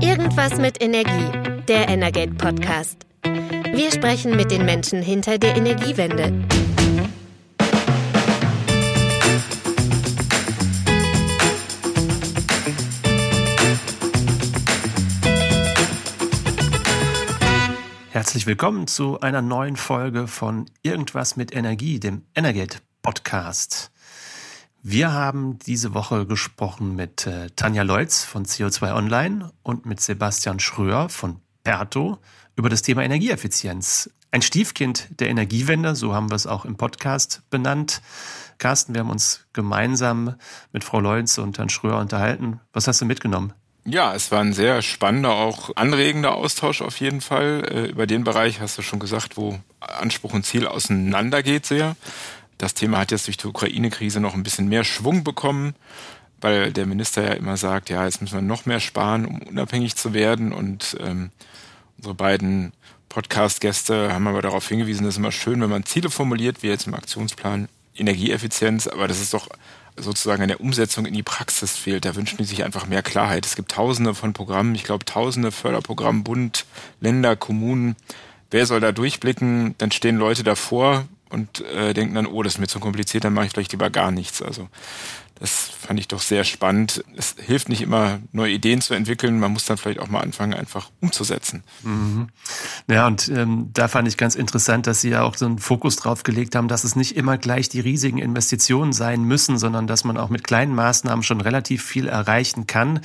Irgendwas mit Energie, der Energate Podcast. Wir sprechen mit den Menschen hinter der Energiewende. Herzlich willkommen zu einer neuen Folge von Irgendwas mit Energie, dem Energate Podcast. Wir haben diese Woche gesprochen mit äh, Tanja Leutz von CO2 Online und mit Sebastian Schröer von Perto über das Thema Energieeffizienz. Ein Stiefkind der Energiewende, so haben wir es auch im Podcast benannt. Carsten, wir haben uns gemeinsam mit Frau Leutz und Herrn Schröer unterhalten. Was hast du mitgenommen? Ja, es war ein sehr spannender, auch anregender Austausch auf jeden Fall. Äh, über den Bereich hast du schon gesagt, wo Anspruch und Ziel auseinandergeht sehr. Das Thema hat jetzt durch die Ukraine-Krise noch ein bisschen mehr Schwung bekommen, weil der Minister ja immer sagt, ja, jetzt müssen wir noch mehr sparen, um unabhängig zu werden. Und ähm, unsere beiden Podcast-Gäste haben aber darauf hingewiesen, dass es immer schön, wenn man Ziele formuliert, wie jetzt im Aktionsplan Energieeffizienz, aber das ist doch sozusagen an der Umsetzung in die Praxis fehlt. Da wünschen die sich einfach mehr Klarheit. Es gibt tausende von Programmen, ich glaube tausende Förderprogramme, Bund, Länder, Kommunen. Wer soll da durchblicken? Dann stehen Leute davor und äh, denken dann, oh, das ist mir zu kompliziert, dann mache ich vielleicht lieber gar nichts. Also das fand ich doch sehr spannend. Es hilft nicht immer, neue Ideen zu entwickeln. Man muss dann vielleicht auch mal anfangen, einfach umzusetzen. Mhm. Ja, und ähm, da fand ich ganz interessant, dass Sie ja auch so einen Fokus drauf gelegt haben, dass es nicht immer gleich die riesigen Investitionen sein müssen, sondern dass man auch mit kleinen Maßnahmen schon relativ viel erreichen kann.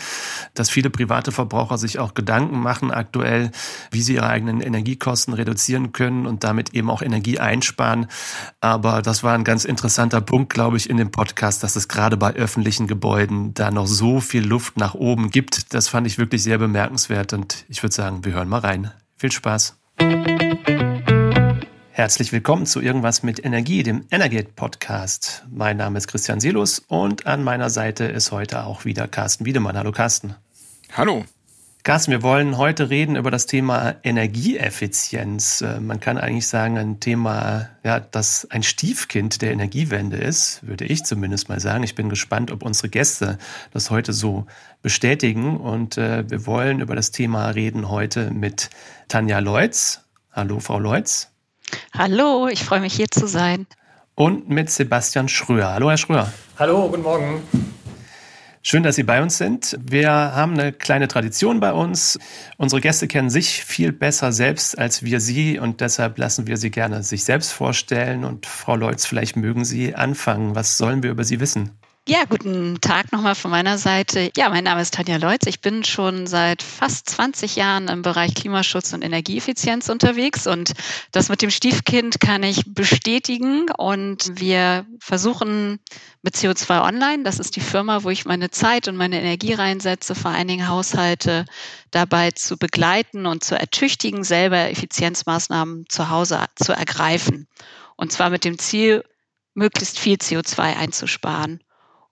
Dass viele private Verbraucher sich auch Gedanken machen aktuell, wie sie ihre eigenen Energiekosten reduzieren können und damit eben auch Energie einsparen. Aber das war ein ganz interessanter Punkt, glaube ich, in dem Podcast, dass es gerade bei öffentlichen Gebäuden da noch so viel Luft nach oben gibt. Das fand ich wirklich sehr bemerkenswert und ich würde sagen, wir hören mal rein. Viel Spaß. Herzlich willkommen zu Irgendwas mit Energie, dem Energate Podcast. Mein Name ist Christian Silus und an meiner Seite ist heute auch wieder Carsten Wiedemann. Hallo Carsten. Hallo. Carsten, wir wollen heute reden über das Thema Energieeffizienz. Äh, man kann eigentlich sagen, ein Thema, ja, das ein Stiefkind der Energiewende ist, würde ich zumindest mal sagen. Ich bin gespannt, ob unsere Gäste das heute so bestätigen. Und äh, wir wollen über das Thema reden heute mit Tanja Leutz. Hallo, Frau Leutz. Hallo, ich freue mich hier zu sein. Und mit Sebastian Schröer. Hallo, Herr Schröer. Hallo, guten Morgen. Schön, dass Sie bei uns sind. Wir haben eine kleine Tradition bei uns. Unsere Gäste kennen sich viel besser selbst als wir sie und deshalb lassen wir sie gerne sich selbst vorstellen. Und Frau Leutz, vielleicht mögen Sie anfangen. Was sollen wir über Sie wissen? Ja, guten Tag nochmal von meiner Seite. Ja, mein Name ist Tanja Leutz. Ich bin schon seit fast 20 Jahren im Bereich Klimaschutz und Energieeffizienz unterwegs und das mit dem Stiefkind kann ich bestätigen und wir versuchen mit CO2 Online, das ist die Firma, wo ich meine Zeit und meine Energie reinsetze, vor allen Dingen Haushalte dabei zu begleiten und zu ertüchtigen, selber Effizienzmaßnahmen zu Hause zu ergreifen. Und zwar mit dem Ziel, möglichst viel CO2 einzusparen.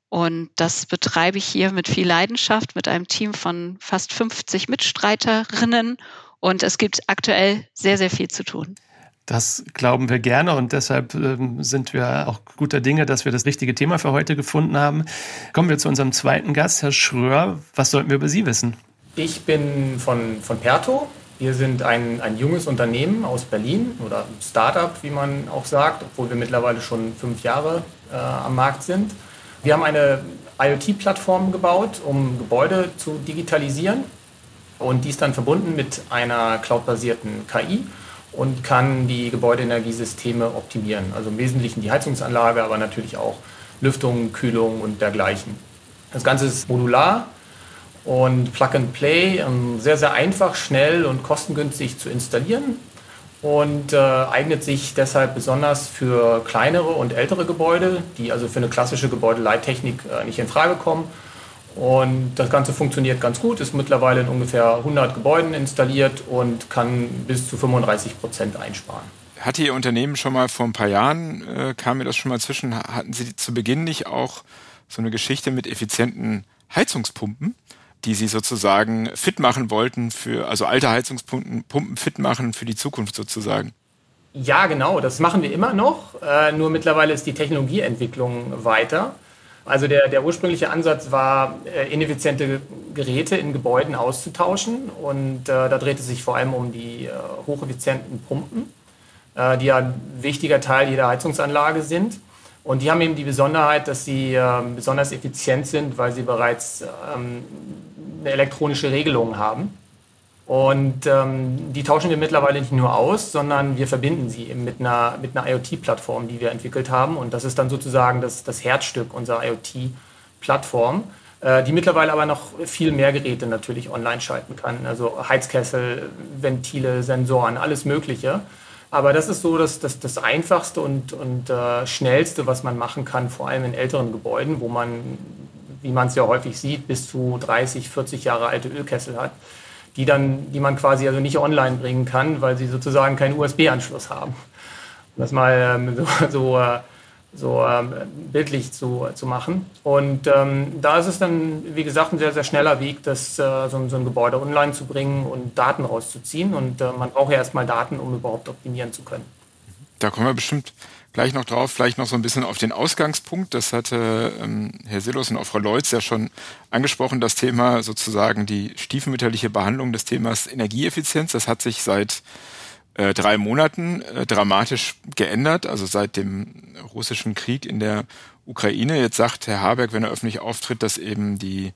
Und das betreibe ich hier mit viel Leidenschaft, mit einem Team von fast 50 Mitstreiterinnen. Und es gibt aktuell sehr, sehr viel zu tun. Das glauben wir gerne und deshalb ähm, sind wir auch guter Dinge, dass wir das richtige Thema für heute gefunden haben. Kommen wir zu unserem zweiten Gast, Herr Schröer. Was sollten wir über Sie wissen? Ich bin von, von Perto. Wir sind ein, ein junges Unternehmen aus Berlin oder Startup, wie man auch sagt, obwohl wir mittlerweile schon fünf Jahre äh, am Markt sind. Wir haben eine IoT-Plattform gebaut, um Gebäude zu digitalisieren und dies dann verbunden mit einer cloudbasierten KI und kann die Gebäudeenergiesysteme optimieren. Also im Wesentlichen die Heizungsanlage, aber natürlich auch Lüftung, Kühlung und dergleichen. Das Ganze ist modular und Plug and Play, ähm, sehr, sehr einfach, schnell und kostengünstig zu installieren und äh, eignet sich deshalb besonders für kleinere und ältere Gebäude, die also für eine klassische Gebäudeleittechnik äh, nicht in Frage kommen. Und das Ganze funktioniert ganz gut, ist mittlerweile in ungefähr 100 Gebäuden installiert und kann bis zu 35 Prozent einsparen. Hatte Ihr Unternehmen schon mal vor ein paar Jahren, äh, kam mir das schon mal zwischen, hatten Sie zu Beginn nicht auch so eine Geschichte mit effizienten Heizungspumpen? Die sie sozusagen fit machen wollten für, also alte Heizungspumpen Pumpen fit machen für die Zukunft sozusagen. Ja, genau, das machen wir immer noch. Äh, nur mittlerweile ist die Technologieentwicklung weiter. Also der, der ursprüngliche Ansatz war, äh, ineffiziente Geräte in Gebäuden auszutauschen. Und äh, da drehte es sich vor allem um die äh, hocheffizienten Pumpen, äh, die ja ein wichtiger Teil jeder Heizungsanlage sind. Und die haben eben die Besonderheit, dass sie ähm, besonders effizient sind, weil sie bereits ähm, eine elektronische Regelung haben. Und ähm, die tauschen wir mittlerweile nicht nur aus, sondern wir verbinden sie mit einer, mit einer IoT-Plattform, die wir entwickelt haben. Und das ist dann sozusagen das, das Herzstück unserer IoT-Plattform, äh, die mittlerweile aber noch viel mehr Geräte natürlich online schalten kann. Also Heizkessel, Ventile, Sensoren, alles Mögliche. Aber das ist so das, das, das Einfachste und, und äh, Schnellste, was man machen kann, vor allem in älteren Gebäuden, wo man, wie man es ja häufig sieht, bis zu 30, 40 Jahre alte Ölkessel hat die dann, die man quasi also nicht online bringen kann, weil sie sozusagen keinen USB-Anschluss haben. Um das mal ähm, so, so, äh, so ähm, bildlich zu, zu machen. Und ähm, da ist es dann, wie gesagt, ein sehr, sehr schneller Weg, das, äh, so, so, ein Gebäude online zu bringen und Daten rauszuziehen. Und äh, man braucht ja erstmal Daten, um überhaupt optimieren zu können. Da kommen wir bestimmt gleich noch drauf, vielleicht noch so ein bisschen auf den Ausgangspunkt. Das hatte ähm, Herr Silos und auch Frau Leutz ja schon angesprochen, das Thema sozusagen die stiefmütterliche Behandlung des Themas Energieeffizienz. Das hat sich seit äh, drei Monaten äh, dramatisch geändert, also seit dem russischen Krieg in der Ukraine. Jetzt sagt Herr Habeck, wenn er öffentlich auftritt, dass eben die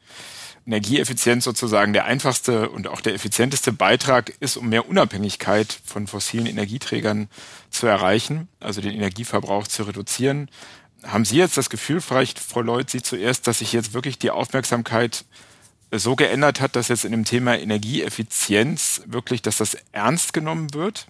Energieeffizienz sozusagen der einfachste und auch der effizienteste Beitrag ist, um mehr Unabhängigkeit von fossilen Energieträgern zu erreichen, also den Energieverbrauch zu reduzieren. Haben Sie jetzt das Gefühl, vielleicht, Frau Lloyd, Sie zuerst, dass sich jetzt wirklich die Aufmerksamkeit so geändert hat, dass jetzt in dem Thema Energieeffizienz wirklich, dass das ernst genommen wird?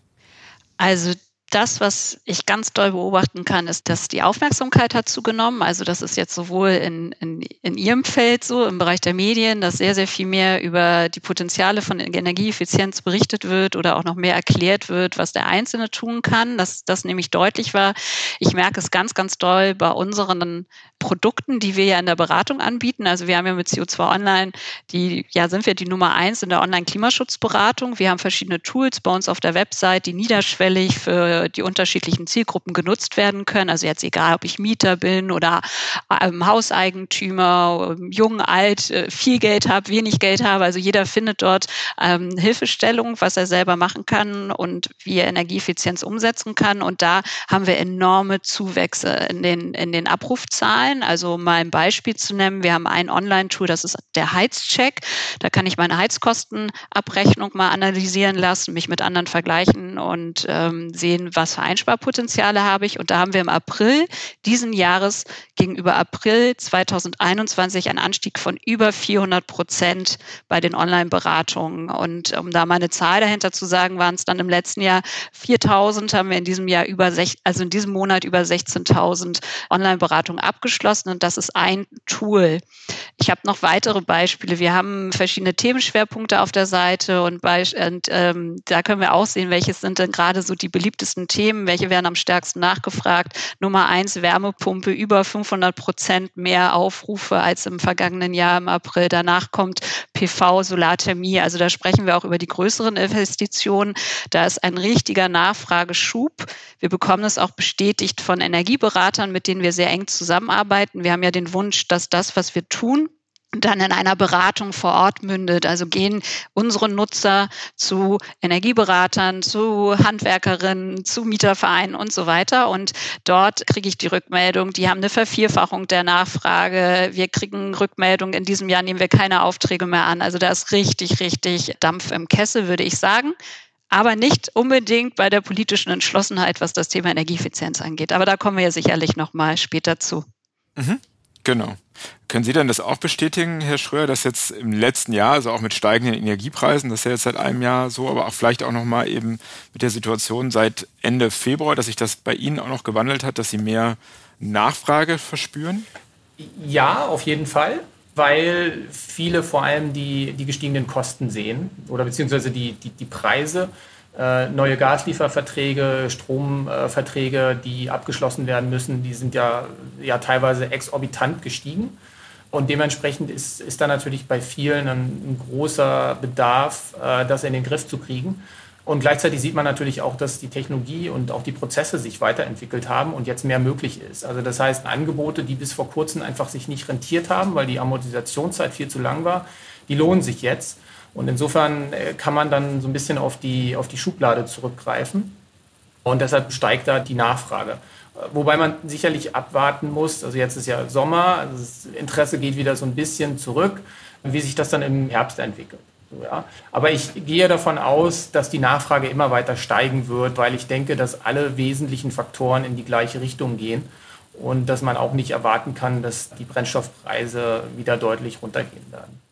Also das, was ich ganz doll beobachten kann, ist, dass die Aufmerksamkeit hat zugenommen. Also das ist jetzt sowohl in, in, in Ihrem Feld so, im Bereich der Medien, dass sehr, sehr viel mehr über die Potenziale von Energieeffizienz berichtet wird oder auch noch mehr erklärt wird, was der Einzelne tun kann, dass das nämlich deutlich war. Ich merke es ganz, ganz doll bei unseren Produkten, die wir ja in der Beratung anbieten. Also wir haben ja mit CO2 Online, die, ja, sind wir die Nummer eins in der Online-Klimaschutzberatung. Wir haben verschiedene Tools bei uns auf der Website, die niederschwellig für die unterschiedlichen Zielgruppen genutzt werden können. Also jetzt egal, ob ich Mieter bin oder ähm, Hauseigentümer, ähm, jung, alt, äh, viel Geld habe, wenig Geld habe. Also jeder findet dort ähm, Hilfestellung, was er selber machen kann und wie er Energieeffizienz umsetzen kann. Und da haben wir enorme Zuwächse in den, in den Abrufzahlen. Also mal ein Beispiel zu nennen, wir haben ein Online-Tool, das ist der Heizcheck. Da kann ich meine Heizkostenabrechnung mal analysieren lassen, mich mit anderen vergleichen und ähm, sehen, was für Einsparpotenziale habe ich. Und da haben wir im April diesen Jahres gegenüber April 2021 einen Anstieg von über 400 Prozent bei den Online-Beratungen. Und um da mal eine Zahl dahinter zu sagen, waren es dann im letzten Jahr 4000, haben wir in diesem Jahr über, also in diesem Monat über 16.000 Online-Beratungen abgeschlossen. Und das ist ein Tool. Ich habe noch weitere Beispiele. Wir haben verschiedene Themenschwerpunkte auf der Seite und, bei, und ähm, da können wir auch sehen, welches sind denn gerade so die beliebtesten wichtigsten Themen, welche werden am stärksten nachgefragt. Nummer eins, Wärmepumpe, über 500 Prozent mehr Aufrufe als im vergangenen Jahr im April. Danach kommt PV, Solarthermie. Also da sprechen wir auch über die größeren Investitionen. Da ist ein richtiger Nachfrageschub. Wir bekommen es auch bestätigt von Energieberatern, mit denen wir sehr eng zusammenarbeiten. Wir haben ja den Wunsch, dass das, was wir tun, dann in einer Beratung vor Ort mündet. Also gehen unsere Nutzer zu Energieberatern, zu Handwerkerinnen, zu Mietervereinen und so weiter. Und dort kriege ich die Rückmeldung, die haben eine Vervierfachung der Nachfrage. Wir kriegen Rückmeldung, in diesem Jahr nehmen wir keine Aufträge mehr an. Also da ist richtig, richtig Dampf im Kessel, würde ich sagen aber nicht unbedingt bei der politischen Entschlossenheit, was das Thema Energieeffizienz angeht. Aber da kommen wir ja sicherlich noch mal später zu. Mhm. Genau. Können Sie denn das auch bestätigen, Herr Schröer, dass jetzt im letzten Jahr, also auch mit steigenden Energiepreisen, das ist ja jetzt seit einem Jahr so, aber auch vielleicht auch nochmal eben mit der Situation seit Ende Februar, dass sich das bei Ihnen auch noch gewandelt hat, dass Sie mehr Nachfrage verspüren? Ja, auf jeden Fall, weil viele vor allem die, die gestiegenen Kosten sehen oder beziehungsweise die, die, die Preise neue Gaslieferverträge, Stromverträge, die abgeschlossen werden müssen, die sind ja, ja teilweise exorbitant gestiegen. Und dementsprechend ist, ist da natürlich bei vielen ein, ein großer Bedarf, äh, das in den Griff zu kriegen. Und gleichzeitig sieht man natürlich auch, dass die Technologie und auch die Prozesse sich weiterentwickelt haben und jetzt mehr möglich ist. Also das heißt, Angebote, die bis vor kurzem einfach sich nicht rentiert haben, weil die Amortisationszeit viel zu lang war, die lohnen sich jetzt. Und insofern äh, kann man dann so ein bisschen auf die, auf die Schublade zurückgreifen. Und deshalb steigt da die Nachfrage. Wobei man sicherlich abwarten muss, also jetzt ist ja Sommer, also das Interesse geht wieder so ein bisschen zurück, wie sich das dann im Herbst entwickelt. Ja. Aber ich gehe davon aus, dass die Nachfrage immer weiter steigen wird, weil ich denke, dass alle wesentlichen Faktoren in die gleiche Richtung gehen und dass man auch nicht erwarten kann, dass die Brennstoffpreise wieder deutlich runtergehen werden.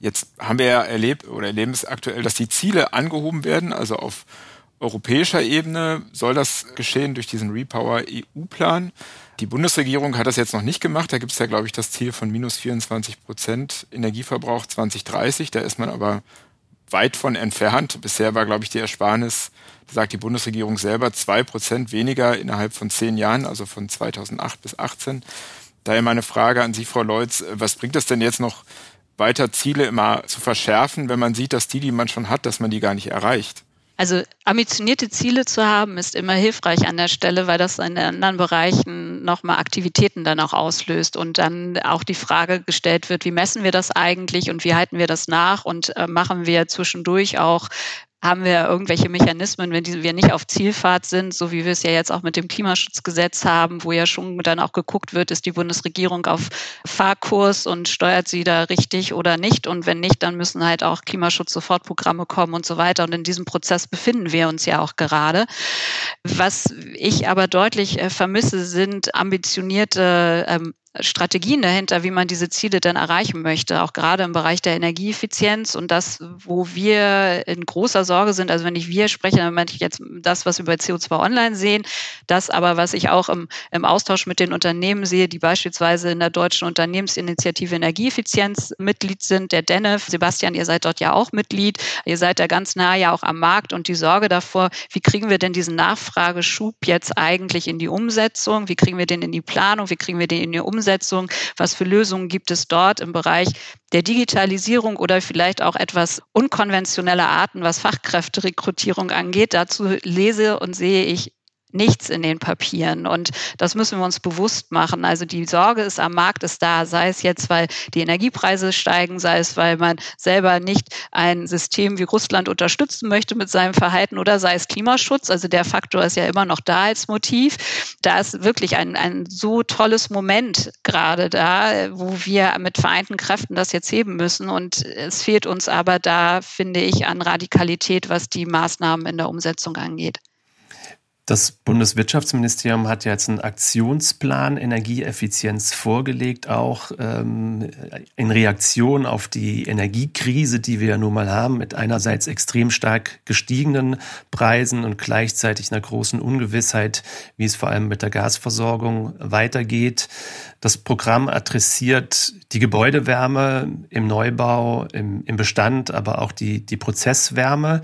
Jetzt haben wir ja erlebt oder erleben es aktuell, dass die Ziele angehoben werden, also auf europäischer Ebene soll das geschehen durch diesen Repower EU-Plan. Die Bundesregierung hat das jetzt noch nicht gemacht. Da gibt es ja, glaube ich, das Ziel von minus 24 Prozent Energieverbrauch 2030. Da ist man aber weit von entfernt. Bisher war, glaube ich, die Ersparnis, sagt die Bundesregierung selber, zwei Prozent weniger innerhalb von zehn Jahren, also von 2008 bis 18. Daher meine Frage an Sie, Frau Leutz, was bringt es denn jetzt noch weiter Ziele immer zu verschärfen, wenn man sieht, dass die, die man schon hat, dass man die gar nicht erreicht? Also ambitionierte Ziele zu haben, ist immer hilfreich an der Stelle, weil das in anderen Bereichen nochmal Aktivitäten dann auch auslöst und dann auch die Frage gestellt wird, wie messen wir das eigentlich und wie halten wir das nach und äh, machen wir zwischendurch auch haben wir irgendwelche Mechanismen, wenn wir nicht auf Zielfahrt sind, so wie wir es ja jetzt auch mit dem Klimaschutzgesetz haben, wo ja schon dann auch geguckt wird, ist die Bundesregierung auf Fahrkurs und steuert sie da richtig oder nicht. Und wenn nicht, dann müssen halt auch Klimaschutz-Sofortprogramme kommen und so weiter. Und in diesem Prozess befinden wir uns ja auch gerade. Was ich aber deutlich äh, vermisse, sind ambitionierte ähm, Strategien dahinter, wie man diese Ziele dann erreichen möchte, auch gerade im Bereich der Energieeffizienz und das, wo wir in großer Sorge sind, also wenn ich wir spreche, dann meine ich jetzt das, was wir bei CO2 Online sehen, das aber, was ich auch im, im Austausch mit den Unternehmen sehe, die beispielsweise in der deutschen Unternehmensinitiative Energieeffizienz Mitglied sind, der DENEF, Sebastian, ihr seid dort ja auch Mitglied, ihr seid da ganz nah ja auch am Markt und die Sorge davor, wie kriegen wir denn diesen Nachfrageschub jetzt eigentlich in die Umsetzung, wie kriegen wir den in die Planung, wie kriegen wir den in die Umsetzung, Umsetzung? Was für Lösungen gibt es dort im Bereich der Digitalisierung oder vielleicht auch etwas unkonventioneller Arten, was Fachkräfterekrutierung angeht? Dazu lese und sehe ich nichts in den Papieren. Und das müssen wir uns bewusst machen. Also die Sorge ist am Markt ist da, sei es jetzt, weil die Energiepreise steigen, sei es, weil man selber nicht ein System wie Russland unterstützen möchte mit seinem Verhalten oder sei es Klimaschutz. Also der Faktor ist ja immer noch da als Motiv. Da ist wirklich ein, ein so tolles Moment gerade da, wo wir mit vereinten Kräften das jetzt heben müssen. Und es fehlt uns aber da, finde ich, an Radikalität, was die Maßnahmen in der Umsetzung angeht. Das Bundeswirtschaftsministerium hat jetzt einen Aktionsplan Energieeffizienz vorgelegt, auch ähm, in Reaktion auf die Energiekrise, die wir ja nun mal haben, mit einerseits extrem stark gestiegenen Preisen und gleichzeitig einer großen Ungewissheit, wie es vor allem mit der Gasversorgung weitergeht. Das Programm adressiert die Gebäudewärme im Neubau, im, im Bestand, aber auch die, die Prozesswärme.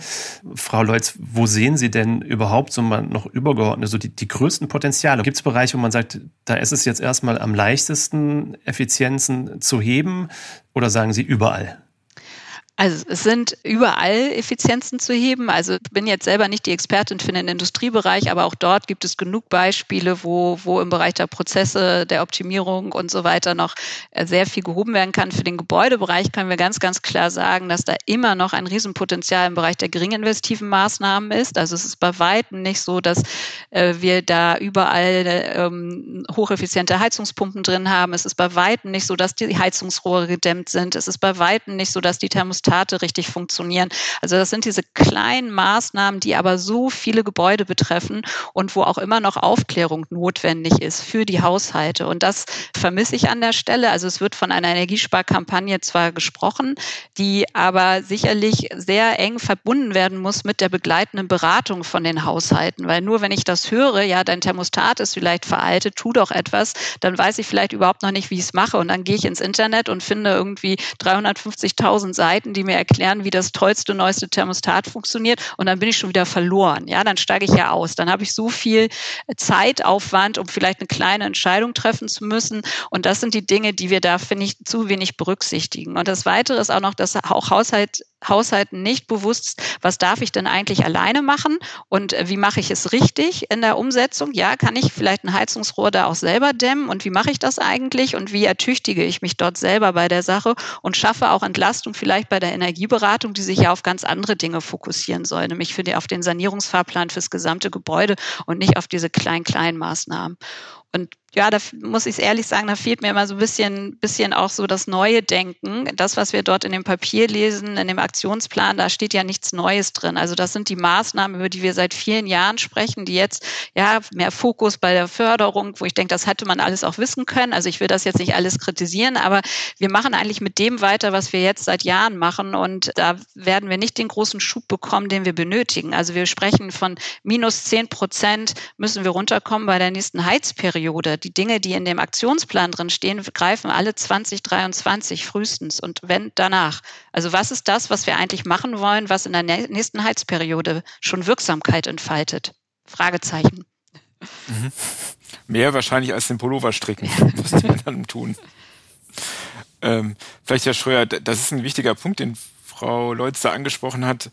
Frau Leutz, wo sehen Sie denn überhaupt so mal noch übergeordnet so die, die größten Potenziale? Gibt es Bereiche, wo man sagt, da ist es jetzt erstmal am leichtesten, Effizienzen zu heben? Oder sagen Sie überall? Also es sind überall Effizienzen zu heben. Also ich bin jetzt selber nicht die Expertin für den Industriebereich, aber auch dort gibt es genug Beispiele, wo, wo im Bereich der Prozesse, der Optimierung und so weiter noch äh, sehr viel gehoben werden kann. Für den Gebäudebereich können wir ganz, ganz klar sagen, dass da immer noch ein Riesenpotenzial im Bereich der geringinvestiven Maßnahmen ist. Also es ist bei weitem nicht so, dass äh, wir da überall ähm, hocheffiziente Heizungspumpen drin haben. Es ist bei weitem nicht so, dass die Heizungsrohre gedämmt sind. Es ist bei weitem nicht so, dass die Thermostate Thermostate richtig funktionieren. Also das sind diese kleinen Maßnahmen, die aber so viele Gebäude betreffen und wo auch immer noch Aufklärung notwendig ist für die Haushalte. Und das vermisse ich an der Stelle. Also es wird von einer Energiesparkampagne zwar gesprochen, die aber sicherlich sehr eng verbunden werden muss mit der begleitenden Beratung von den Haushalten. Weil nur wenn ich das höre, ja, dein Thermostat ist vielleicht veraltet, tu doch etwas, dann weiß ich vielleicht überhaupt noch nicht, wie ich es mache. Und dann gehe ich ins Internet und finde irgendwie 350.000 Seiten, Seiten, die mir erklären, wie das tollste, neueste Thermostat funktioniert und dann bin ich schon wieder verloren. Ja, dann steige ich ja aus. Dann habe ich so viel Zeitaufwand, um vielleicht eine kleine Entscheidung treffen zu müssen. Und das sind die Dinge, die wir da, finde ich, zu wenig berücksichtigen. Und das Weitere ist auch noch, dass auch Haushalt Haushalten nicht bewusst, was darf ich denn eigentlich alleine machen und äh, wie mache ich es richtig in der Umsetzung? Ja, kann ich vielleicht ein Heizungsrohr da auch selber dämmen und wie mache ich das eigentlich und wie ertüchtige ich mich dort selber bei der Sache und schaffe auch Entlastung vielleicht bei der Energieberatung, die sich ja auf ganz andere Dinge fokussieren soll, nämlich für die, auf den Sanierungsfahrplan fürs gesamte Gebäude und nicht auf diese kleinen-kleinen Maßnahmen. Und ja, da muss ich ehrlich sagen, da fehlt mir immer so ein bisschen, bisschen auch so das neue Denken. Das, was wir dort in dem Papier lesen, in dem Aktionsplan, da steht ja nichts Neues drin. Also das sind die Maßnahmen, über die wir seit vielen Jahren sprechen, die jetzt ja mehr Fokus bei der Förderung, wo ich denke, das hätte man alles auch wissen können. Also ich will das jetzt nicht alles kritisieren, aber wir machen eigentlich mit dem weiter, was wir jetzt seit Jahren machen. Und da werden wir nicht den großen Schub bekommen, den wir benötigen. Also wir sprechen von minus zehn Prozent müssen wir runterkommen bei der nächsten Heizperiode die Dinge, die in dem Aktionsplan drin stehen, greifen alle 2023 frühestens und wenn danach. Also was ist das, was wir eigentlich machen wollen, was in der nächsten Heizperiode schon Wirksamkeit entfaltet? Fragezeichen. Mhm. Mehr wahrscheinlich als den Pullover stricken, was wir dann tun. Ähm, vielleicht, Herr Schröer, das ist ein wichtiger Punkt, den Frau Leutz da angesprochen hat.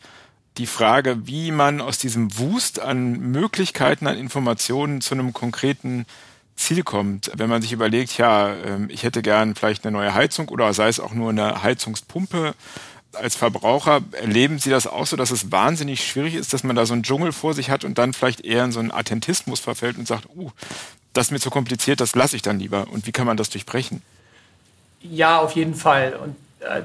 Die Frage, wie man aus diesem Wust an Möglichkeiten, an Informationen zu einem konkreten Ziel kommt. Wenn man sich überlegt, ja, ähm, ich hätte gern vielleicht eine neue Heizung oder sei es auch nur eine Heizungspumpe. Als Verbraucher erleben Sie das auch so, dass es wahnsinnig schwierig ist, dass man da so einen Dschungel vor sich hat und dann vielleicht eher in so einen Attentismus verfällt und sagt, uh, das ist mir zu kompliziert, das lasse ich dann lieber. Und wie kann man das durchbrechen? Ja, auf jeden Fall. Und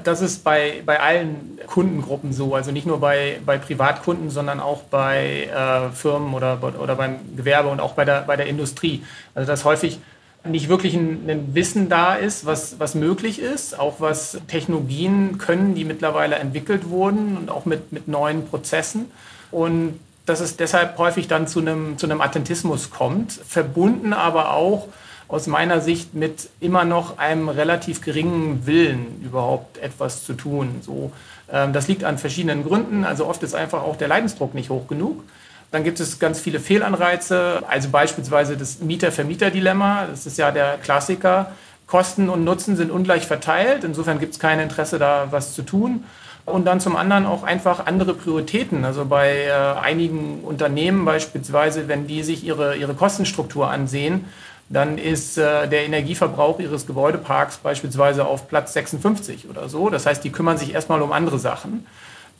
das ist bei, bei allen Kundengruppen so, also nicht nur bei, bei Privatkunden, sondern auch bei äh, Firmen oder, oder beim Gewerbe und auch bei der, bei der Industrie. Also dass häufig nicht wirklich ein, ein, Wissen da ist, was, was möglich ist, auch was Technologien können, die mittlerweile entwickelt wurden und auch mit, mit neuen Prozessen. Und dass es deshalb häufig dann zu einem, zu einem Attentismus kommt, verbunden aber auch aus meiner Sicht mit immer noch einem relativ geringen Willen überhaupt etwas zu tun. So, ähm, das liegt an verschiedenen Gründen. Also oft ist einfach auch der Leidensdruck nicht hoch genug. Dann gibt es ganz viele Fehlanreize, also beispielsweise das Mieter-Vermieter-Dilemma. Das ist ja der Klassiker. Kosten und Nutzen sind ungleich verteilt. Insofern gibt es kein Interesse, da was zu tun. Und dann zum anderen auch einfach andere Prioritäten. Also bei äh, einigen Unternehmen beispielsweise, wenn die sich ihre, ihre Kostenstruktur ansehen, dann ist äh, der Energieverbrauch ihres Gebäudeparks beispielsweise auf Platz 56 oder so. Das heißt, die kümmern sich erstmal um andere Sachen.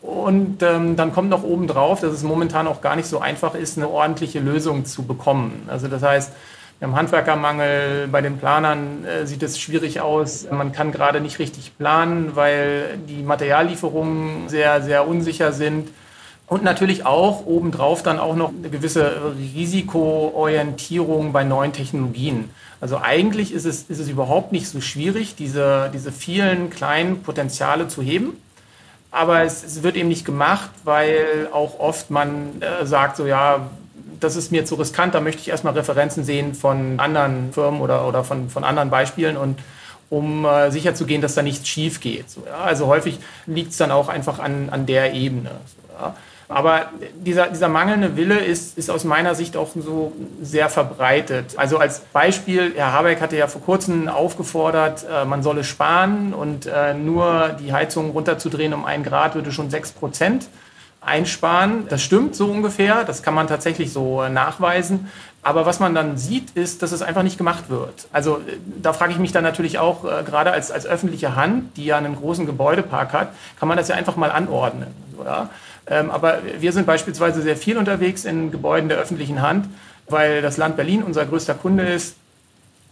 Und ähm, dann kommt noch oben drauf, dass es momentan auch gar nicht so einfach ist, eine ordentliche Lösung zu bekommen. Also das heißt, wir haben Handwerkermangel, bei den Planern äh, sieht es schwierig aus. Man kann gerade nicht richtig planen, weil die Materiallieferungen sehr, sehr unsicher sind. Und natürlich auch obendrauf dann auch noch eine gewisse Risikoorientierung bei neuen Technologien. Also eigentlich ist es, ist es überhaupt nicht so schwierig, diese, diese vielen kleinen Potenziale zu heben. Aber es, es wird eben nicht gemacht, weil auch oft man äh, sagt, so ja, das ist mir zu riskant, da möchte ich erstmal Referenzen sehen von anderen Firmen oder, oder von, von anderen Beispielen und um äh, sicherzugehen, dass da nichts schief geht. So, ja? Also häufig liegt es dann auch einfach an, an der Ebene. So, ja? Aber dieser, dieser mangelnde Wille ist, ist aus meiner Sicht auch so sehr verbreitet. Also als Beispiel, Herr Habeck hatte ja vor kurzem aufgefordert, äh, man solle sparen und äh, nur die Heizung runterzudrehen um einen Grad würde schon sechs Prozent einsparen. Das stimmt so ungefähr, das kann man tatsächlich so äh, nachweisen. Aber was man dann sieht, ist, dass es einfach nicht gemacht wird. Also da frage ich mich dann natürlich auch, gerade als, als öffentliche Hand, die ja einen großen Gebäudepark hat, kann man das ja einfach mal anordnen. Oder? Ähm, aber wir sind beispielsweise sehr viel unterwegs in Gebäuden der öffentlichen Hand, weil das Land Berlin unser größter Kunde ist.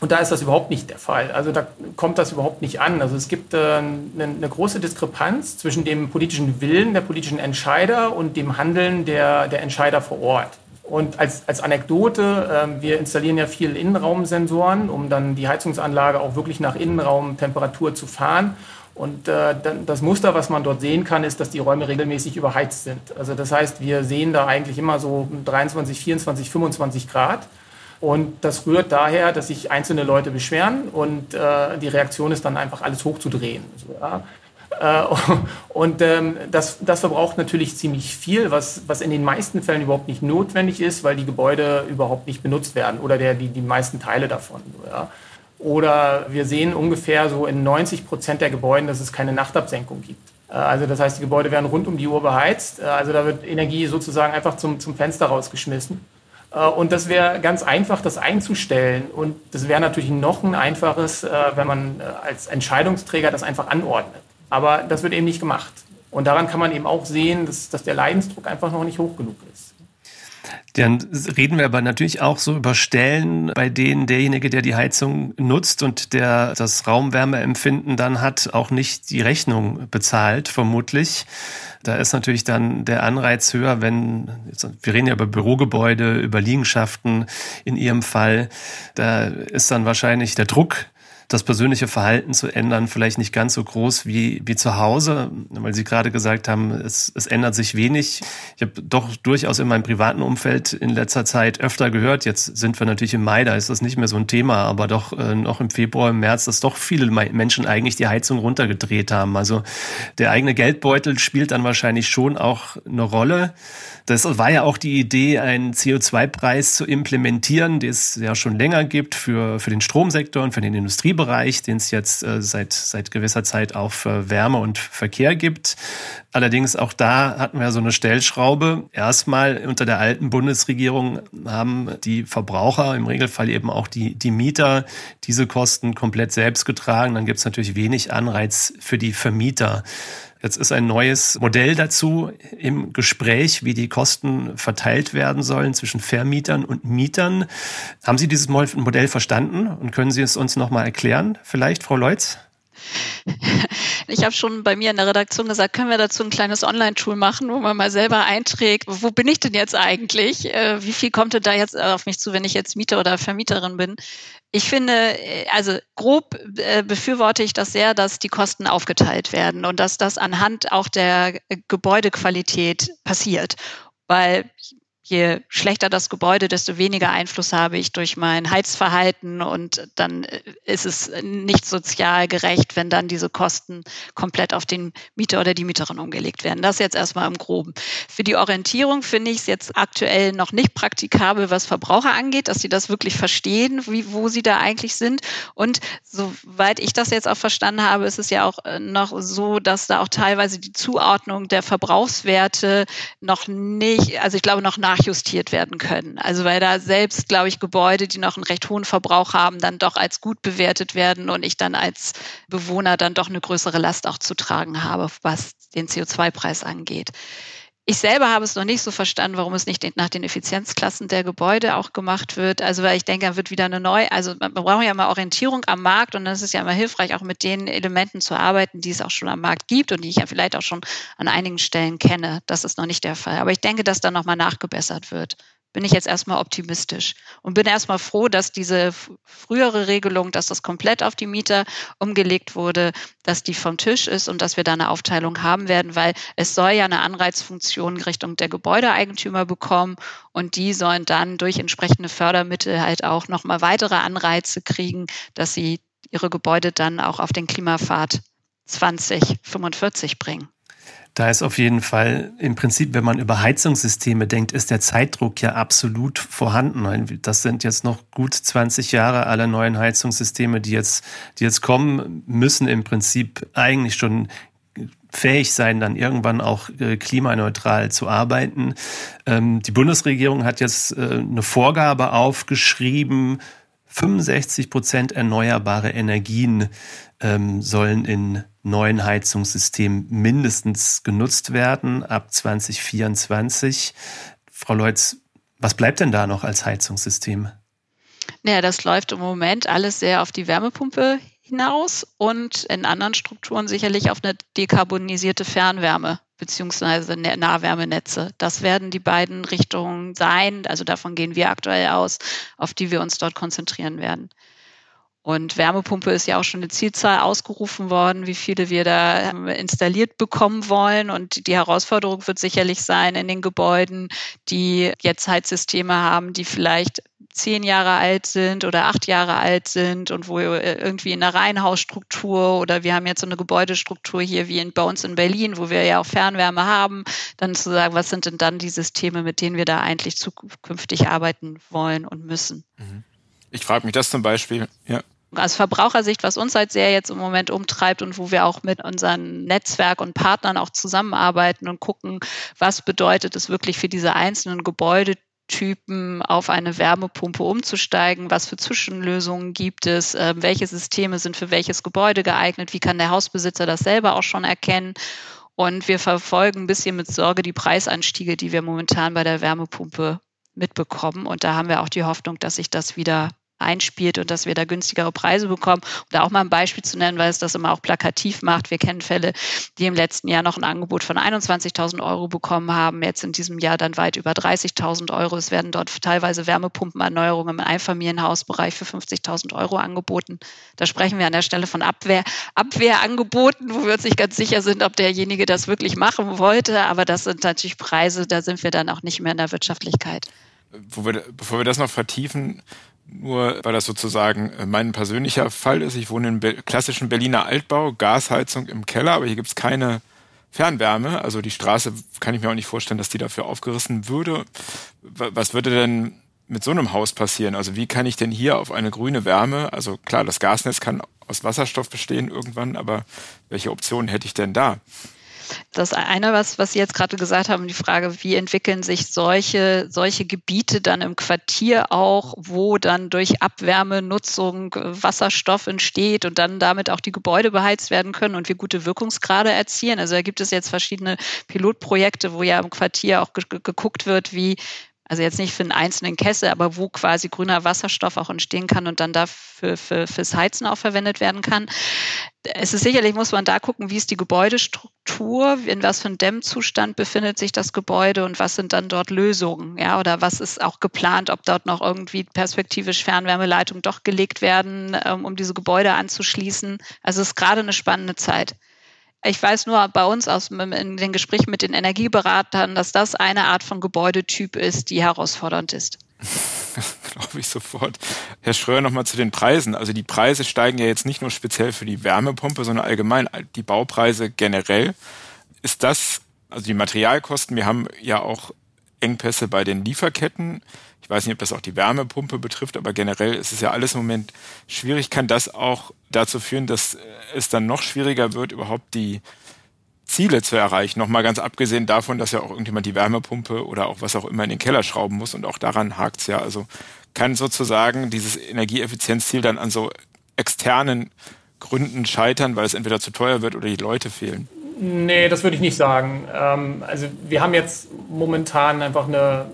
Und da ist das überhaupt nicht der Fall. Also da kommt das überhaupt nicht an. Also es gibt äh, eine, große Diskrepanz zwischen dem politischen Willen der politischen Entscheider und dem Handeln der, der Entscheider vor Ort. Und als, als Anekdote, äh, wir installieren ja viel Innenraumsensoren, um dann die Heizungsanlage auch wirklich nach Innenraumtemperatur zu fahren. Und äh, das Muster, was man dort sehen kann, ist, dass die Räume regelmäßig überheizt sind. Also das heißt, wir sehen da eigentlich immer so 23, 24, 25 Grad. Und das rührt daher, dass sich einzelne Leute beschweren und äh, die Reaktion ist dann einfach alles hochzudrehen. So, ja. äh, und ähm, das, das verbraucht natürlich ziemlich viel, was, was in den meisten Fällen überhaupt nicht notwendig ist, weil die Gebäude überhaupt nicht benutzt werden oder der, die, die meisten Teile davon. Ja. Oder wir sehen ungefähr so in 90 Prozent der Gebäuden, dass es keine Nachtabsenkung gibt. Äh, also das heißt, die Gebäude werden rund um die Uhr beheizt. Äh, also da wird Energie sozusagen einfach zum, zum Fenster rausgeschmissen. Äh, und das wäre ganz einfach, das einzustellen. Und das wäre natürlich noch ein einfaches, wenn man als Entscheidungsträger das einfach anordnet. Aber das wird eben nicht gemacht. Und daran kann man eben auch sehen, dass, dass der Leidensdruck einfach noch nicht hoch genug ist. Dann reden wir aber natürlich auch so über Stellen, bei denen derjenige, der die Heizung nutzt und der das Raumwärmeempfinden dann hat, auch nicht die Rechnung bezahlt, vermutlich. Da ist natürlich dann der Anreiz höher, wenn, wir reden ja über Bürogebäude, über Liegenschaften in Ihrem Fall, da ist dann wahrscheinlich der Druck das persönliche Verhalten zu ändern, vielleicht nicht ganz so groß wie, wie zu Hause, weil Sie gerade gesagt haben, es, es ändert sich wenig. Ich habe doch durchaus in meinem privaten Umfeld in letzter Zeit öfter gehört, jetzt sind wir natürlich im Mai, da ist das nicht mehr so ein Thema, aber doch äh, noch im Februar, im März, dass doch viele Menschen eigentlich die Heizung runtergedreht haben. Also der eigene Geldbeutel spielt dann wahrscheinlich schon auch eine Rolle. Das war ja auch die Idee, einen CO2-Preis zu implementieren, den es ja schon länger gibt für, für den Stromsektor und für den Industriebereich, den es jetzt äh, seit, seit gewisser Zeit auch für Wärme und Verkehr gibt. Allerdings auch da hatten wir so eine Stellschraube. Erstmal unter der alten Bundesregierung haben die Verbraucher, im Regelfall eben auch die, die Mieter, diese Kosten komplett selbst getragen. Dann gibt es natürlich wenig Anreiz für die Vermieter. Jetzt ist ein neues Modell dazu im Gespräch, wie die Kosten verteilt werden sollen zwischen Vermietern und Mietern. Haben Sie dieses Modell verstanden und können Sie es uns nochmal erklären? Vielleicht, Frau Leutz? Ich habe schon bei mir in der Redaktion gesagt, können wir dazu ein kleines Online-Tool machen, wo man mal selber einträgt, wo bin ich denn jetzt eigentlich? Äh, wie viel kommt denn da jetzt auf mich zu, wenn ich jetzt Mieter oder Vermieterin bin? Ich finde, äh, also grob äh, befürworte ich das sehr, dass die Kosten aufgeteilt werden und dass das anhand auch der Gebäudequalität passiert. Weil je schlechter das Gebäude, desto weniger Einfluss habe ich durch mein Heizverhalten und dann äh, ist es nicht sozial gerecht, wenn dann diese Kosten komplett auf den Mieter oder die Mieterin umgelegt werden. Das jetzt erstmal im Groben. Für die Orientierung finde ich es jetzt aktuell noch nicht praktikabel, was Verbraucher angeht, dass sie das wirklich verstehen, wie, wo sie da eigentlich sind. Und soweit ich das jetzt auch verstanden habe, ist es ja auch äh, noch so, dass da auch teilweise die Zuordnung der Verbrauchswerte noch nicht, also ich glaube noch nach nachjustiert werden können. Also weil da selbst, glaube ich, Gebäude, die noch einen recht hohen Verbrauch haben, dann doch als gut bewertet werden und ich dann als Bewohner dann doch eine größere Last auch zu tragen habe, was den CO2-Preis angeht. Ich selber habe es noch nicht so verstanden, warum es nicht nach den Effizienzklassen der Gebäude auch gemacht wird. Also weil ich denke, da wird wieder eine neue, also man braucht ja mal Orientierung am Markt und dann ist es ja immer hilfreich, auch mit den Elementen zu arbeiten, die es auch schon am Markt gibt und die ich ja vielleicht auch schon an einigen Stellen kenne. Das ist noch nicht der Fall. Aber ich denke, dass da nochmal nachgebessert wird bin ich jetzt erstmal optimistisch und bin erstmal froh, dass diese frühere Regelung, dass das komplett auf die Mieter umgelegt wurde, dass die vom Tisch ist und dass wir da eine Aufteilung haben werden, weil es soll ja eine Anreizfunktion Richtung der Gebäudeeigentümer bekommen und die sollen dann durch entsprechende Fördermittel halt auch nochmal weitere Anreize kriegen, dass sie ihre Gebäude dann auch auf den Klimapfad 2045 bringen. Da ist auf jeden Fall im Prinzip, wenn man über Heizungssysteme denkt, ist der Zeitdruck ja absolut vorhanden. Das sind jetzt noch gut 20 Jahre aller neuen Heizungssysteme, die jetzt, die jetzt kommen, müssen im Prinzip eigentlich schon fähig sein, dann irgendwann auch äh, klimaneutral zu arbeiten. Ähm, die Bundesregierung hat jetzt äh, eine Vorgabe aufgeschrieben, 65 Prozent erneuerbare Energien ähm, sollen in neuen Heizungssystemen mindestens genutzt werden ab 2024. Frau Leutz, was bleibt denn da noch als Heizungssystem? Naja, das läuft im Moment alles sehr auf die Wärmepumpe hinaus und in anderen Strukturen sicherlich auf eine dekarbonisierte Fernwärme beziehungsweise Nahwärmenetze. Das werden die beiden Richtungen sein. Also davon gehen wir aktuell aus, auf die wir uns dort konzentrieren werden. Und Wärmepumpe ist ja auch schon eine Zielzahl ausgerufen worden, wie viele wir da installiert bekommen wollen. Und die Herausforderung wird sicherlich sein in den Gebäuden, die jetzt Heizsysteme haben, die vielleicht zehn Jahre alt sind oder acht Jahre alt sind und wo irgendwie in einer Reihenhausstruktur oder wir haben jetzt so eine Gebäudestruktur hier wie in, bei uns in Berlin, wo wir ja auch Fernwärme haben, dann zu sagen, was sind denn dann die Systeme, mit denen wir da eigentlich zukünftig arbeiten wollen und müssen. Mhm. Ich frage mich das zum Beispiel, ja Aus Verbrauchersicht, was uns halt sehr jetzt im Moment umtreibt und wo wir auch mit unseren Netzwerk und Partnern auch zusammenarbeiten und gucken, was bedeutet es wirklich für diese einzelnen Gebäude, Typen auf eine Wärmepumpe umzusteigen? Was für Zwischenlösungen gibt es? Äh, welche Systeme sind für welches Gebäude geeignet? Wie kann der Hausbesitzer das selber auch schon erkennen? Und wir verfolgen ein bisschen mit Sorge die Preisanstiege, die wir momentan bei der Wärmepumpe mitbekommen. Und da haben wir auch die Hoffnung, dass sich das wieder einspielt und dass wir da günstigere Preise bekommen. Um da auch mal ein Beispiel zu nennen, weil es das immer auch plakativ macht. Wir kennen Fälle, die im letzten Jahr noch ein Angebot von 21.000 Euro bekommen haben, jetzt in diesem Jahr dann weit über 30.000 Euro. Es werden dort teilweise Wärmepumpenerneuerungen im Einfamilienhausbereich für 50.000 Euro angeboten. Da sprechen wir an der Stelle von Abwehr, Abwehrangeboten, wo wir uns nicht ganz sicher sind, ob derjenige das wirklich machen wollte. Aber das sind natürlich Preise, da sind wir dann auch nicht mehr in der Wirtschaftlichkeit. Wir, bevor wir das noch vertiefen, nur weil das sozusagen äh, mein persönlicher Fall ist. Ich wohne im klassischen Berliner Altbau, Gasheizung im Keller, aber hier gibt's keine Fernwärme. Also die Straße kann ich mir auch nicht vorstellen, dass die dafür aufgerissen würde. Was würde denn mit so einem Haus passieren? Also wie kann ich denn hier auf eine grüne Wärme, also klar, das Gasnetz kann aus Wasserstoff bestehen irgendwann, aber welche Optionen hätte ich denn da? Das eine, was, was Sie jetzt gerade gesagt haben, die Frage, wie entwickeln sich solche, solche Gebiete dann im Quartier auch, wo dann durch Abwärmenutzung Wasserstoff entsteht und dann damit auch die Gebäude beheizt werden können und wir gute Wirkungsgrade erzielen. Also da gibt es jetzt verschiedene Pilotprojekte, wo ja im Quartier auch geguckt wird, wie, also jetzt nicht für einen einzelnen Kessel, aber wo quasi grüner Wasserstoff auch entstehen kann und dann dafür für, fürs Heizen auch verwendet werden kann. Es ist sicherlich, muss man da gucken, wie ist die Gebäudestruktur, in was für einem Dämmzustand befindet sich das Gebäude und was sind dann dort Lösungen, ja, oder was ist auch geplant, ob dort noch irgendwie perspektivisch Fernwärmeleitungen doch gelegt werden, ähm, um diese Gebäude anzuschließen. Also es ist gerade eine spannende Zeit. Ich weiß nur bei uns aus in den Gesprächen mit den Energieberatern, dass das eine Art von Gebäudetyp ist, die herausfordernd ist. Glaube ich sofort. Herr Schröer, nochmal zu den Preisen. Also die Preise steigen ja jetzt nicht nur speziell für die Wärmepumpe, sondern allgemein die Baupreise generell. Ist das, also die Materialkosten, wir haben ja auch Engpässe bei den Lieferketten. Ich weiß nicht, ob das auch die Wärmepumpe betrifft, aber generell ist es ja alles im Moment schwierig. Kann das auch dazu führen, dass es dann noch schwieriger wird, überhaupt die Ziele zu erreichen? Nochmal ganz abgesehen davon, dass ja auch irgendjemand die Wärmepumpe oder auch was auch immer in den Keller schrauben muss und auch daran hakt es ja. Also kann sozusagen dieses Energieeffizienzziel dann an so externen Gründen scheitern, weil es entweder zu teuer wird oder die Leute fehlen? Nee, das würde ich nicht sagen. Ähm, also wir haben jetzt momentan einfach eine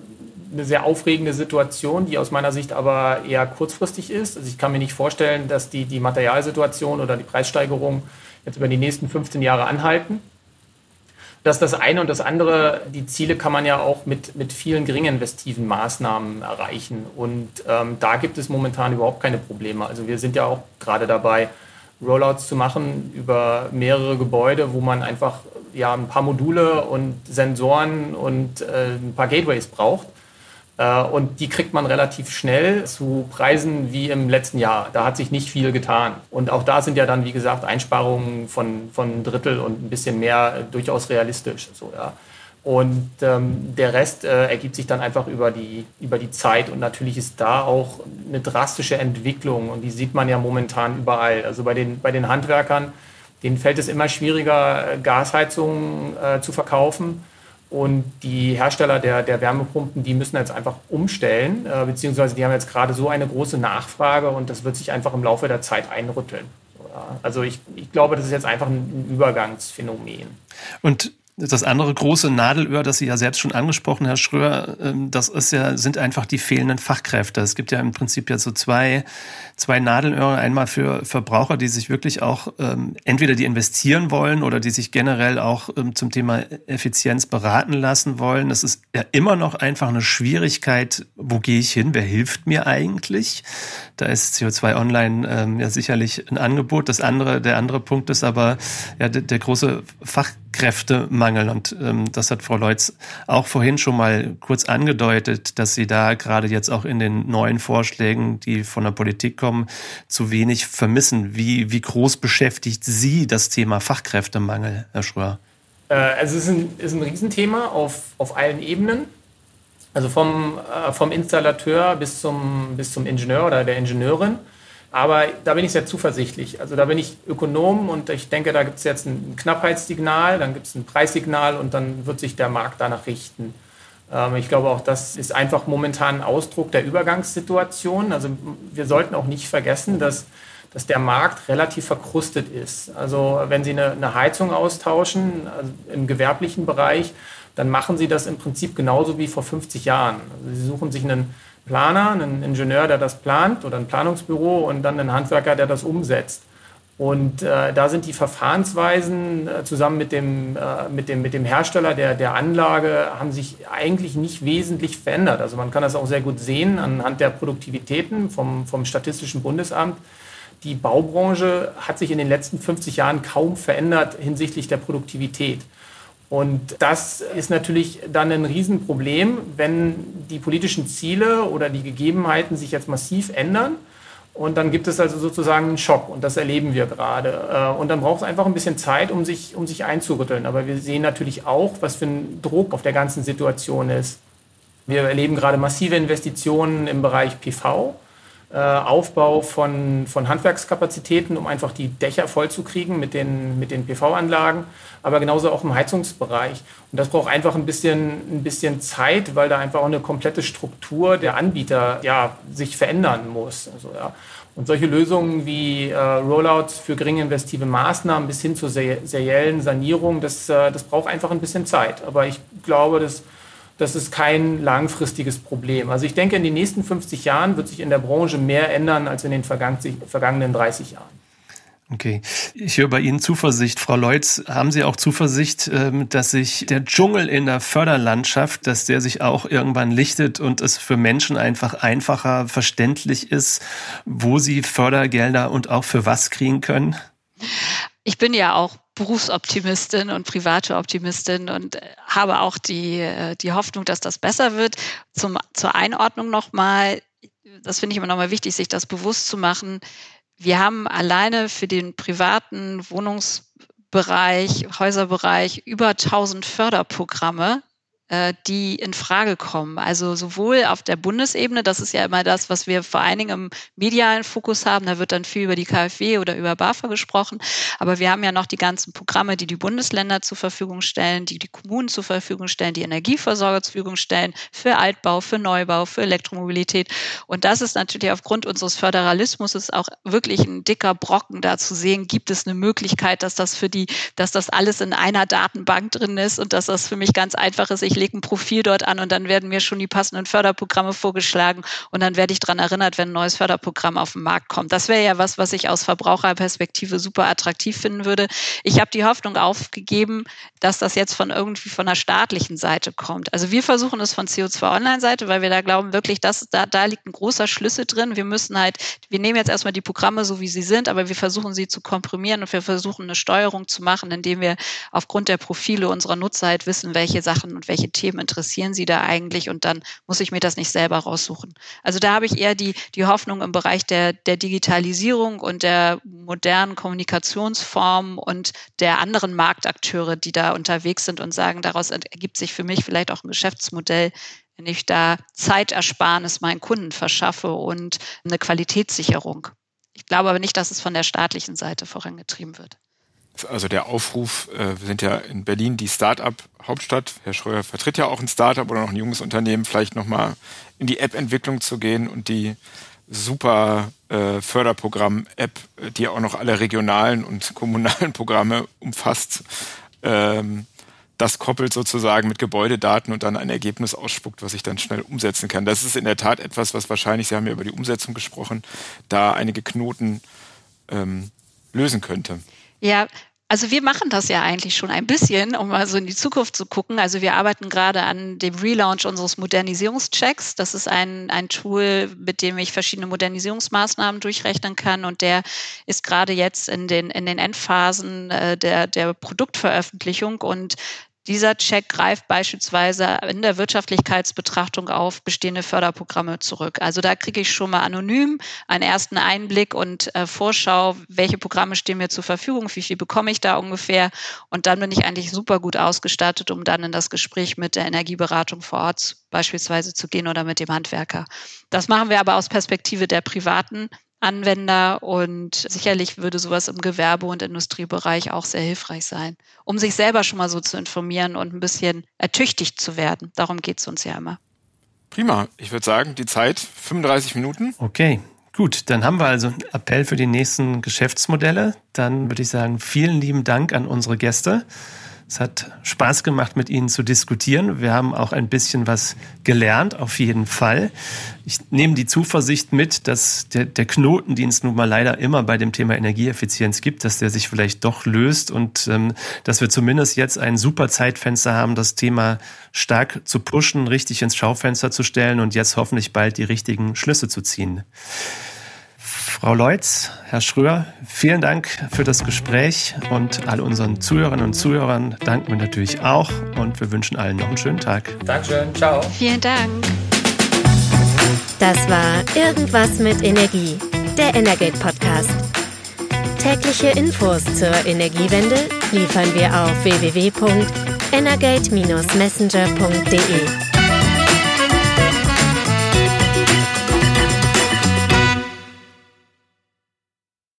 eine sehr aufregende Situation, die aus meiner Sicht aber eher kurzfristig ist. Also ich kann mir nicht vorstellen, dass die, die Materialsituation oder die Preissteigerung jetzt über die nächsten 15 Jahre anhalten. Das das eine und das andere, die Ziele kann man ja auch mit, mit vielen geringinvestiven Maßnahmen erreichen. Und ähm, da gibt es momentan überhaupt keine Probleme. Also wir sind ja auch gerade dabei, Rollouts zu machen über mehrere Gebäude, wo man einfach ja, ein paar Module und Sensoren und äh, ein paar Gateways braucht. Äh, und die kriegt man relativ schnell zu Preisen wie im letzten Jahr. Da hat sich nicht viel getan. Und auch da sind ja dann, wie gesagt, Einsparungen von, von ein Drittel und ein bisschen mehr äh, durchaus realistisch. So, ja. Und ähm, der Rest äh, ergibt sich dann einfach über die, über die Zeit. Und natürlich ist da auch eine drastische Entwicklung. Und die sieht man ja momentan überall. Also bei den, bei den Handwerkern, denen fällt es immer schwieriger, Gasheizungen äh, zu verkaufen. Und die Hersteller der, der Wärmepumpen, die müssen jetzt einfach umstellen, äh, beziehungsweise die haben jetzt gerade so eine große Nachfrage und das wird sich einfach im Laufe der Zeit einrütteln. Also ich, ich glaube, das ist jetzt einfach ein Übergangsphänomen. Und das andere große Nadelöhr, das Sie ja selbst schon angesprochen, Herr Schröer, ähm, das ist ja, sind einfach die fehlenden Fachkräfte. Es gibt ja im Prinzip ja so zwei, zwei Nadelöhre. Einmal für Verbraucher, die sich wirklich auch ähm, entweder die investieren wollen oder die sich generell auch ähm, zum Thema Effizienz beraten lassen wollen. Es ist ja immer noch einfach eine Schwierigkeit, wo gehe ich hin, wer hilft mir eigentlich? Da ist CO2 Online ähm, ja sicherlich ein Angebot. Das andere, der andere Punkt ist aber ja der, der große Fachkräftemangel. Und ähm, das hat Frau Leutz auch vorhin schon mal kurz angedeutet, dass sie da gerade jetzt auch in den neuen Vorschlägen, die von der Politik kommen, zu wenig vermissen. Wie, wie groß beschäftigt Sie das Thema Fachkräftemangel, Herr Schröer? Äh, also es ist ein, ist ein Riesenthema auf, auf allen Ebenen. Also vom, äh, vom Installateur bis zum, bis zum Ingenieur oder der Ingenieurin. Aber da bin ich sehr zuversichtlich. Also da bin ich Ökonom und ich denke, da gibt es jetzt ein Knappheitssignal, dann gibt es ein Preissignal und dann wird sich der Markt danach richten. Ähm, ich glaube auch, das ist einfach momentan ein Ausdruck der Übergangssituation. Also wir sollten auch nicht vergessen, dass, dass der Markt relativ verkrustet ist. Also wenn Sie eine, eine Heizung austauschen also im gewerblichen Bereich, dann machen Sie das im Prinzip genauso wie vor 50 Jahren. Also Sie suchen sich einen Planer, einen Ingenieur, der das plant oder ein Planungsbüro und dann einen Handwerker, der das umsetzt. Und äh, da sind die Verfahrensweisen äh, zusammen mit dem, äh, mit, dem, mit dem Hersteller der, der Anlage haben sich eigentlich nicht wesentlich verändert. Also man kann das auch sehr gut sehen anhand der Produktivitäten vom, vom Statistischen Bundesamt. Die Baubranche hat sich in den letzten 50 Jahren kaum verändert hinsichtlich der Produktivität. Und das ist natürlich dann ein Riesenproblem, wenn die politischen Ziele oder die Gegebenheiten sich jetzt massiv ändern. Und dann gibt es also sozusagen einen Schock und das erleben wir gerade. Äh, und dann braucht es einfach ein bisschen Zeit, um sich, um sich einzurütteln. Aber wir sehen natürlich auch, was für ein Druck auf der ganzen Situation ist. Wir erleben gerade massive Investitionen im Bereich PV. Äh, Aufbau von, von Handwerkskapazitäten, um einfach die Dächer vollzukriegen mit den, mit den PV-Anlagen, aber genauso auch im Heizungsbereich. Und das braucht einfach ein bisschen, ein bisschen Zeit, weil da einfach auch eine komplette Struktur der Anbieter ja, sich verändern muss. Also, ja. Und solche Lösungen wie äh, Rollouts für geringe investive Maßnahmen bis hin zur seriellen Sanierung, das, äh, das braucht einfach ein bisschen Zeit. Aber ich glaube, dass das ist kein langfristiges Problem. Also ich denke, in den nächsten 50 Jahren wird sich in der Branche mehr ändern als in den vergangenen 30 Jahren. Okay. Ich höre bei Ihnen Zuversicht. Frau Leutz, haben Sie auch Zuversicht, ähm, dass sich der Dschungel in der Förderlandschaft, dass der sich auch irgendwann lichtet und es für Menschen einfach einfacher verständlich ist, wo sie Fördergelder und auch für was kriegen können? Ich bin ja auch Berufsoptimistin und private Optimistin und äh, habe auch die, äh, die Hoffnung, dass das besser wird. Zum, zur Einordnung nochmal, das finde ich immer nochmal wichtig, sich das bewusst zu machen. Wir haben alleine für den privaten Wohnungsbereich, Häuserbereich über 1000 Förderprogramme die in Frage kommen. Also sowohl auf der Bundesebene, das ist ja immer das, was wir vor allen Dingen im medialen Fokus haben, da wird dann viel über die KfW oder über BAFA gesprochen, aber wir haben ja noch die ganzen Programme, die die Bundesländer zur Verfügung stellen, die die Kommunen zur Verfügung stellen, die Energieversorger zur Verfügung stellen, für Altbau, für Neubau, für Elektromobilität. Und das ist natürlich aufgrund unseres Föderalismus auch wirklich ein dicker Brocken da zu sehen, gibt es eine Möglichkeit, dass das für die, dass das alles in einer Datenbank drin ist und dass das für mich ganz einfach ist. Ich lege ein Profil dort an und dann werden mir schon die passenden Förderprogramme vorgeschlagen und dann werde ich daran erinnert, wenn ein neues Förderprogramm auf den Markt kommt. Das wäre ja was, was ich aus Verbraucherperspektive super attraktiv finden würde. Ich habe die Hoffnung aufgegeben, dass das jetzt von irgendwie von der staatlichen Seite kommt. Also wir versuchen es von CO2 Online-Seite, weil wir da glauben wirklich, dass da, da liegt ein großer Schlüssel drin. Wir müssen halt, wir nehmen jetzt erstmal die Programme so, wie sie sind, aber wir versuchen sie zu komprimieren und wir versuchen eine Steuerung zu machen, indem wir aufgrund der Profile unserer Nutzer halt wissen, welche Sachen und welche Themen interessieren Sie da eigentlich und dann muss ich mir das nicht selber raussuchen. Also da habe ich eher die, die Hoffnung im Bereich der, der Digitalisierung und der modernen Kommunikationsformen und der anderen Marktakteure, die da unterwegs sind und sagen, daraus ergibt sich für mich vielleicht auch ein Geschäftsmodell, wenn ich da Zeitersparnis meinen Kunden verschaffe und eine Qualitätssicherung. Ich glaube aber nicht, dass es von der staatlichen Seite vorangetrieben wird also der Aufruf, äh, wir sind ja in Berlin die Start-up-Hauptstadt. Herr Schröer vertritt ja auch ein Start-up oder noch ein junges Unternehmen, vielleicht nochmal in die App-Entwicklung zu gehen und die super äh, Förderprogramm-App, die auch noch alle regionalen und kommunalen Programme umfasst, ähm, das koppelt sozusagen mit Gebäudedaten und dann ein Ergebnis ausspuckt, was ich dann schnell umsetzen kann. Das ist in der Tat etwas, was wahrscheinlich, Sie haben ja über die Umsetzung gesprochen, da einige Knoten ähm, lösen könnte. Ja, also wir machen das ja eigentlich schon ein bisschen, um mal so in die Zukunft zu gucken. Also wir arbeiten gerade an dem Relaunch unseres Modernisierungschecks. Das ist ein, ein Tool, mit dem ich verschiedene Modernisierungsmaßnahmen durchrechnen kann. Und der ist gerade jetzt in den, in den Endphasen äh, der, der Produktveröffentlichung. Und dieser Check greift beispielsweise in der Wirtschaftlichkeitsbetrachtung auf bestehende Förderprogramme zurück. Also da kriege ich schon mal anonym einen ersten Einblick und äh, Vorschau, welche Programme stehen mir zur Verfügung, wie viel bekomme ich da ungefähr. Und dann bin ich eigentlich super gut ausgestattet, um dann in das Gespräch mit der Energieberatung vor Ort beispielsweise zu gehen oder mit dem Handwerker. Das machen wir aber aus Perspektive der privaten Anwender und sicherlich würde sowas im Gewerbe- und Industriebereich auch sehr hilfreich sein, um sich selber schon mal so zu informieren und ein bisschen ertüchtigt zu werden. Darum geht es uns ja immer. Prima. Ich würde sagen, die Zeit 35 Minuten. Okay. Gut, dann haben wir also einen Appell für die nächsten Geschäftsmodelle. Dann würde ich sagen, vielen lieben Dank an unsere Gäste. Es hat Spaß gemacht, mit Ihnen zu diskutieren. Wir haben auch ein bisschen was gelernt, auf jeden Fall. Ich nehme die Zuversicht mit, dass der, der Knotendienst nun mal leider immer bei dem Thema Energieeffizienz gibt, dass der sich vielleicht doch löst und ähm, dass wir zumindest jetzt ein super Zeitfenster haben, das Thema stark zu pushen, richtig ins Schaufenster zu stellen und jetzt hoffentlich bald die richtigen Schlüsse zu ziehen. Frau Leutz, Herr Schröer, vielen Dank für das Gespräch und all unseren Zuhörerinnen und Zuhörern danken wir natürlich auch und wir wünschen allen noch einen schönen Tag. Dankeschön, ciao. Vielen Dank. Das war Irgendwas mit Energie, der Energate Podcast. Tägliche Infos zur Energiewende liefern wir auf www.energate-messenger.de.